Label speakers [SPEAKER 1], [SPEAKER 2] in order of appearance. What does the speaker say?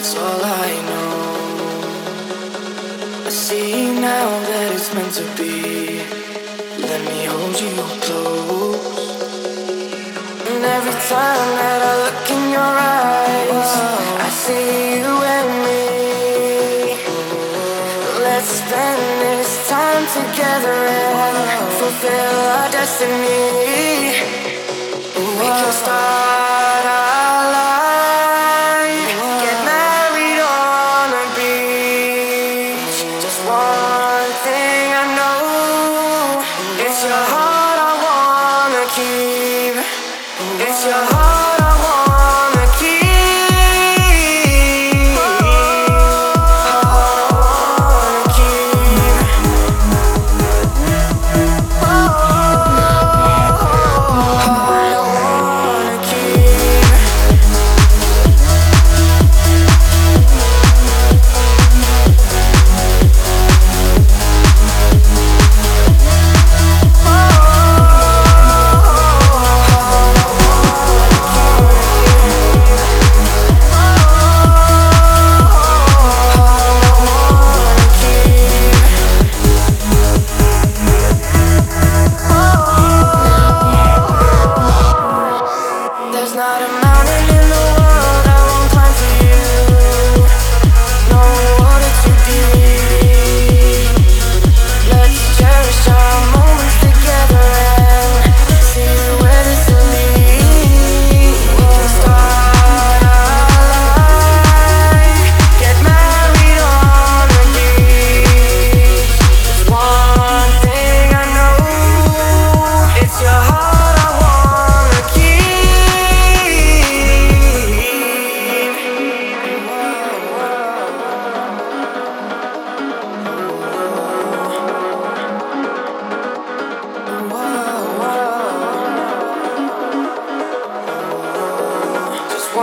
[SPEAKER 1] that's all I know. I see now that it's meant to be. Let me hold you close. And every time that I look in your eyes, I see you and me. Let's spend this time together and fulfill our destiny. We can start.